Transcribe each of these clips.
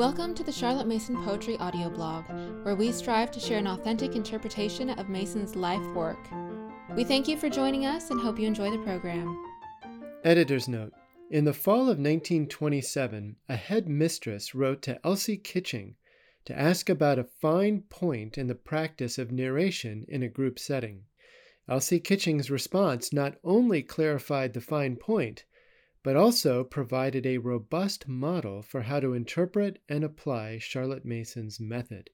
Welcome to the Charlotte Mason Poetry audio blog, where we strive to share an authentic interpretation of Mason's life work. We thank you for joining us and hope you enjoy the program. Editor's note In the fall of 1927, a head mistress wrote to Elsie Kitching to ask about a fine point in the practice of narration in a group setting. Elsie Kitching's response not only clarified the fine point, but also provided a robust model for how to interpret and apply Charlotte Mason's method.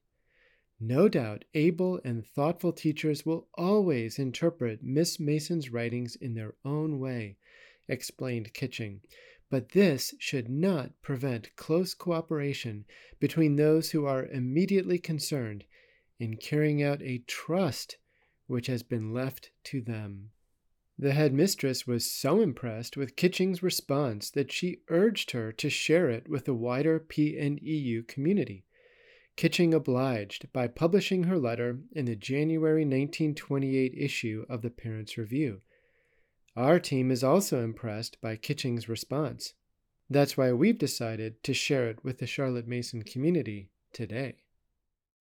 No doubt able and thoughtful teachers will always interpret Miss Mason's writings in their own way, explained Kitching, but this should not prevent close cooperation between those who are immediately concerned in carrying out a trust which has been left to them. The headmistress was so impressed with Kitching's response that she urged her to share it with the wider PNEU community. Kitching obliged by publishing her letter in the January 1928 issue of the Parents' Review. Our team is also impressed by Kitching's response. That's why we've decided to share it with the Charlotte Mason community today.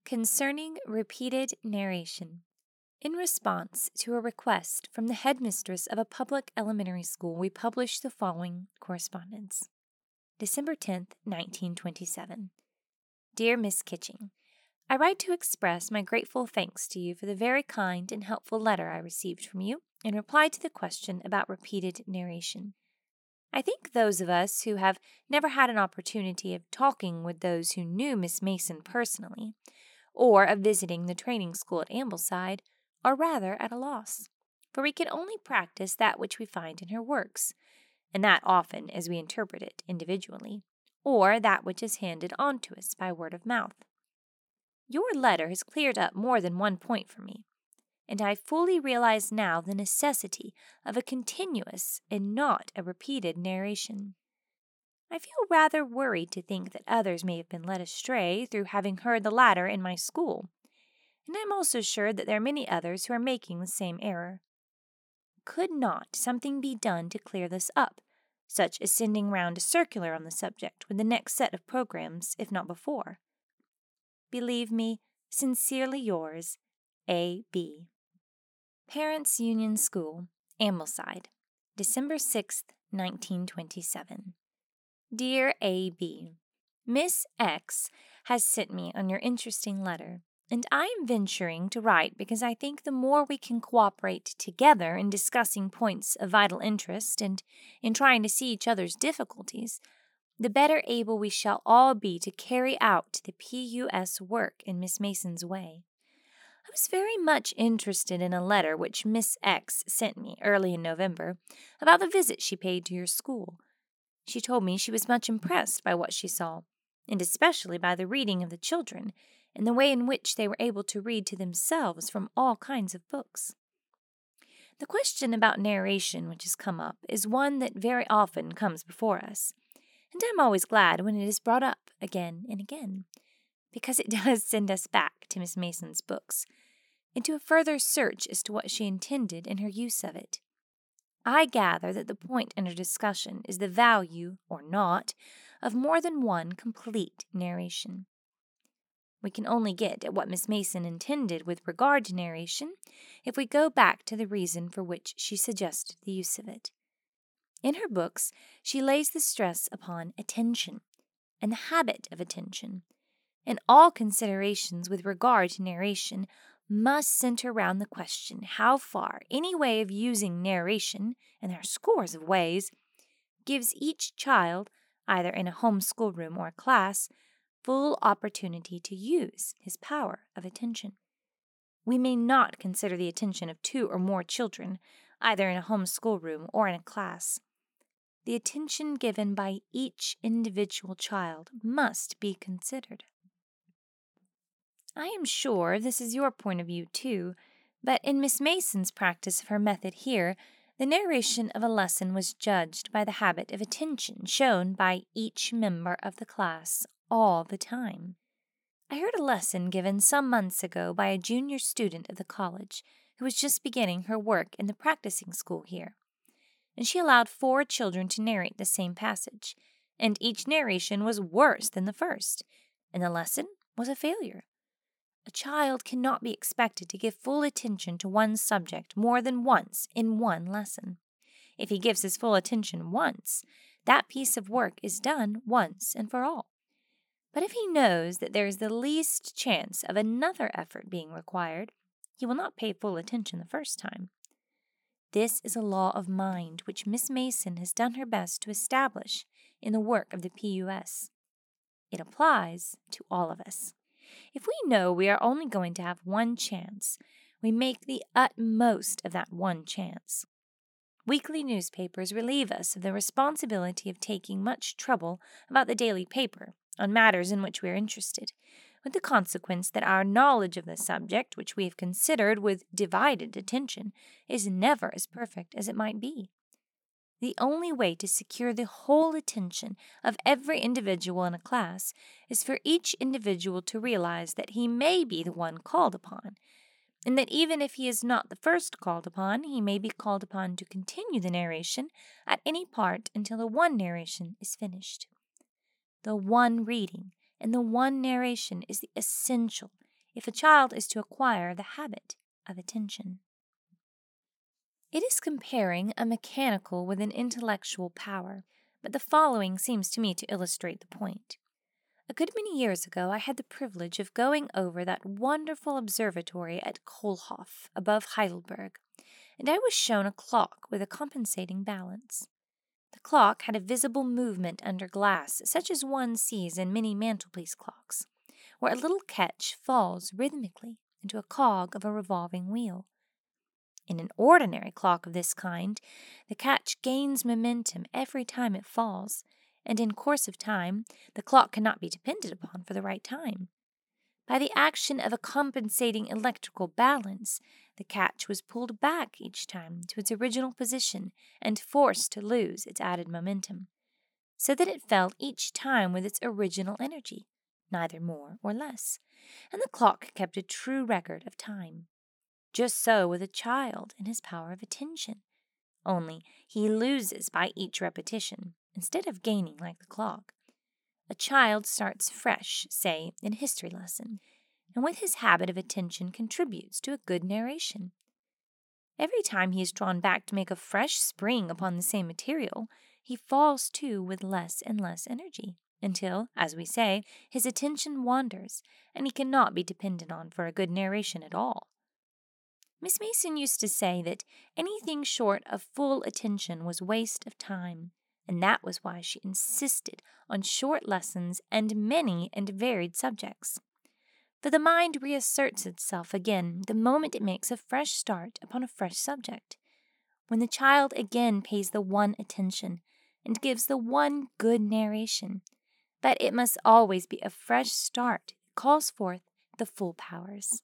Concerning repeated narration. In response to a request from the headmistress of a public elementary school, we published the following correspondence December 10th, 1927. Dear Miss Kitching, I write to express my grateful thanks to you for the very kind and helpful letter I received from you in reply to the question about repeated narration. I think those of us who have never had an opportunity of talking with those who knew Miss Mason personally, or of visiting the training school at Ambleside, are rather at a loss, for we can only practice that which we find in her works, and that often as we interpret it individually, or that which is handed on to us by word of mouth. Your letter has cleared up more than one point for me, and I fully realize now the necessity of a continuous and not a repeated narration. I feel rather worried to think that others may have been led astray through having heard the latter in my school, and I am also sure that there are many others who are making the same error. Could not something be done to clear this up, such as sending round a circular on the subject with the next set of programs, if not before? Believe me, sincerely yours, A. B. Parents Union School, Ambleside, December 6th, 1927. Dear A. B., Miss X has sent me on your interesting letter and I am venturing to write because I think the more we can cooperate together in discussing points of vital interest and in trying to see each other's difficulties, the better able we shall all be to carry out the PUS work in Miss Mason's way. I was very much interested in a letter which Miss X sent me early in November about the visit she paid to your school. She told me she was much impressed by what she saw, and especially by the reading of the children and the way in which they were able to read to themselves from all kinds of books. The question about narration which has come up is one that very often comes before us, and I'm always glad when it is brought up again and again, because it does send us back to Miss Mason's books, into a further search as to what she intended in her use of it. I gather that the point under discussion is the value, or not, of more than one complete narration. We can only get at what Miss Mason intended with regard to narration if we go back to the reason for which she suggested the use of it. In her books, she lays the stress upon attention and the habit of attention, and all considerations with regard to narration must center round the question how far any way of using narration, and there are scores of ways, gives each child, either in a home schoolroom or class, full opportunity to use his power of attention. We may not consider the attention of two or more children, either in a home schoolroom or in a class. The attention given by each individual child must be considered. I am sure this is your point of view, too, but in Miss Mason's practice of her method here, the narration of a lesson was judged by the habit of attention shown by each member of the class all the time. I heard a lesson given some months ago by a junior student of the college who was just beginning her work in the practicing school here, and she allowed four children to narrate the same passage, and each narration was worse than the first, and the lesson was a failure. A child cannot be expected to give full attention to one subject more than once in one lesson. If he gives his full attention once, that piece of work is done once and for all. But if he knows that there is the least chance of another effort being required, he will not pay full attention the first time. This is a law of mind which Miss Mason has done her best to establish in the work of the PUS. It applies to all of us. If we know we are only going to have one chance, we make the utmost of that one chance. Weekly newspapers relieve us of the responsibility of taking much trouble about the daily paper on matters in which we are interested, with the consequence that our knowledge of the subject which we have considered with divided attention is never as perfect as it might be. The only way to secure the whole attention of every individual in a class is for each individual to realize that he may be the one called upon, and that even if he is not the first called upon, he may be called upon to continue the narration at any part until the one narration is finished. The one reading and the one narration is the essential if a child is to acquire the habit of attention. It is comparing a mechanical with an intellectual power, but the following seems to me to illustrate the point. A good many years ago, I had the privilege of going over that wonderful observatory at Kohlhof above Heidelberg, and I was shown a clock with a compensating balance. The clock had a visible movement under glass, such as one sees in many mantelpiece clocks, where a little catch falls rhythmically into a cog of a revolving wheel. In an ordinary clock of this kind, the catch gains momentum every time it falls, and in course of time the clock cannot be depended upon for the right time. By the action of a compensating electrical balance, the catch was pulled back each time to its original position and forced to lose its added momentum, so that it fell each time with its original energy, neither more or less, and the clock kept a true record of time. Just so with a child in his power of attention, only he loses by each repetition, instead of gaining like the clock. A child starts fresh, say, in a history lesson, and with his habit of attention contributes to a good narration. Every time he is drawn back to make a fresh spring upon the same material, he falls to with less and less energy, until, as we say, his attention wanders, and he cannot be depended on for a good narration at all. Miss Mason used to say that anything short of full attention was waste of time, and that was why she insisted on short lessons and many and varied subjects. For the mind reasserts itself again the moment it makes a fresh start upon a fresh subject. When the child again pays the one attention and gives the one good narration, but it must always be a fresh start that calls forth the full powers.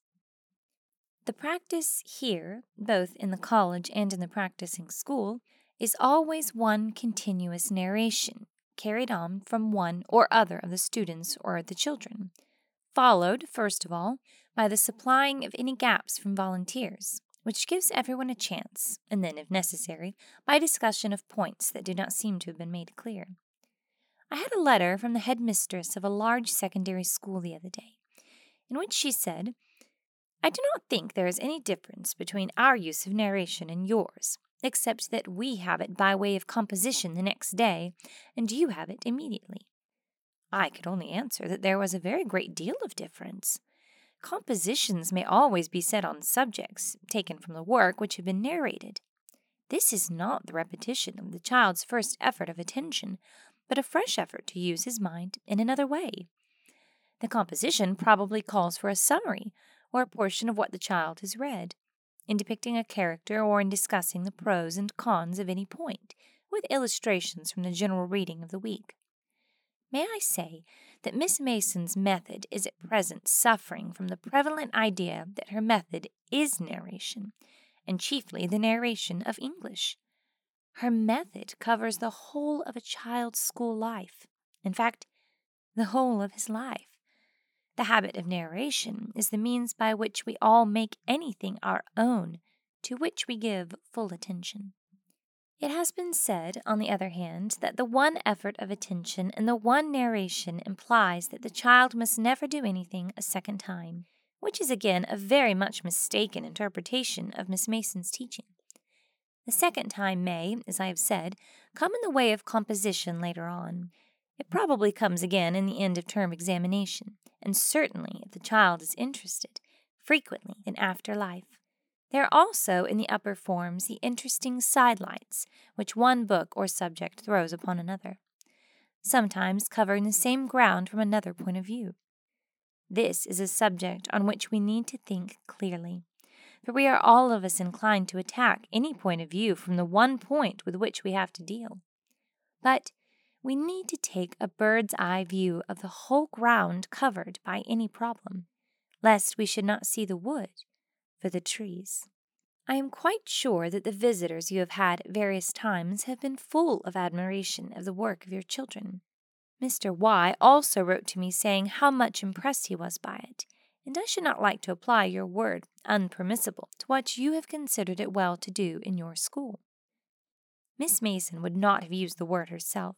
The practice here, both in the college and in the practicing school, is always one continuous narration, carried on from one or other of the students or the children, followed, first of all, by the supplying of any gaps from volunteers, which gives everyone a chance, and then, if necessary, by discussion of points that do not seem to have been made clear. I had a letter from the headmistress of a large secondary school the other day, in which she said, I do not think there is any difference between our use of narration and yours except that we have it by way of composition the next day, and you have it immediately. I could only answer that there was a very great deal of difference. Compositions may always be set on subjects taken from the work which have been narrated. This is not the repetition of the child's first effort of attention, but a fresh effort to use his mind in another way. The composition probably calls for a summary or a portion of what the child has read in depicting a character or in discussing the pros and cons of any point, with illustrations from the general reading of the week. May I say that Miss Mason's method is at present suffering from the prevalent idea that her method is narration, and chiefly the narration of English. Her method covers the whole of a child's school life, in fact, the whole of his life. The habit of narration is the means by which we all make anything our own to which we give full attention. It has been said, on the other hand, that the one effort of attention and the one narration implies that the child must never do anything a second time, which is again a very much mistaken interpretation of Miss Mason's teaching. The second time may, as I have said, come in the way of composition later on. It probably comes again in the end of term examination, and certainly, if the child is interested, frequently in after life. There are also in the upper forms the interesting sidelights which one book or subject throws upon another, sometimes covering the same ground from another point of view. This is a subject on which we need to think clearly, for we are all of us inclined to attack any point of view from the one point with which we have to deal. But we need to take a bird's eye view of the whole ground covered by any problem, lest we should not see the wood for the trees. I am quite sure that the visitors you have had at various times have been full of admiration of the work of your children. Mr. Y also wrote to me saying how much impressed he was by it, and I should not like to apply your word unpermissible to what you have considered it well to do in your school. Miss Mason would not have used the word herself,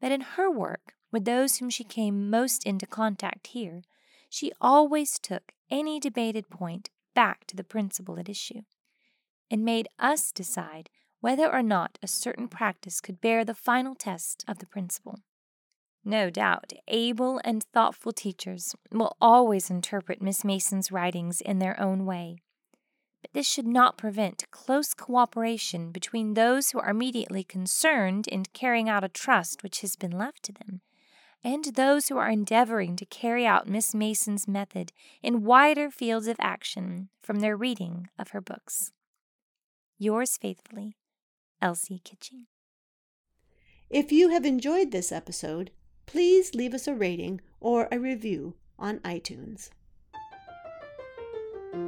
but in her work with those whom she came most into contact here, she always took any debated point back to the principle at issue, and made us decide whether or not a certain practice could bear the final test of the principle. No doubt, able and thoughtful teachers will always interpret Miss Mason's writings in their own way. But this should not prevent close cooperation between those who are immediately concerned in carrying out a trust which has been left to them and those who are endeavoring to carry out Miss Mason's method in wider fields of action from their reading of her books. Yours faithfully, Elsie Kitching. If you have enjoyed this episode, please leave us a rating or a review on iTunes.